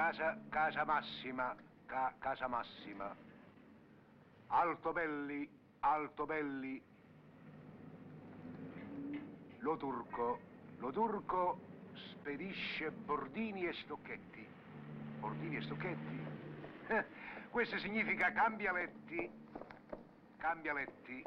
Casa, casa massima, ca- casa massima. Altobelli, Altobelli. Lo turco, lo turco spedisce bordini e stocchetti. Bordini e stocchetti? Questo significa cambialetti, cambialetti.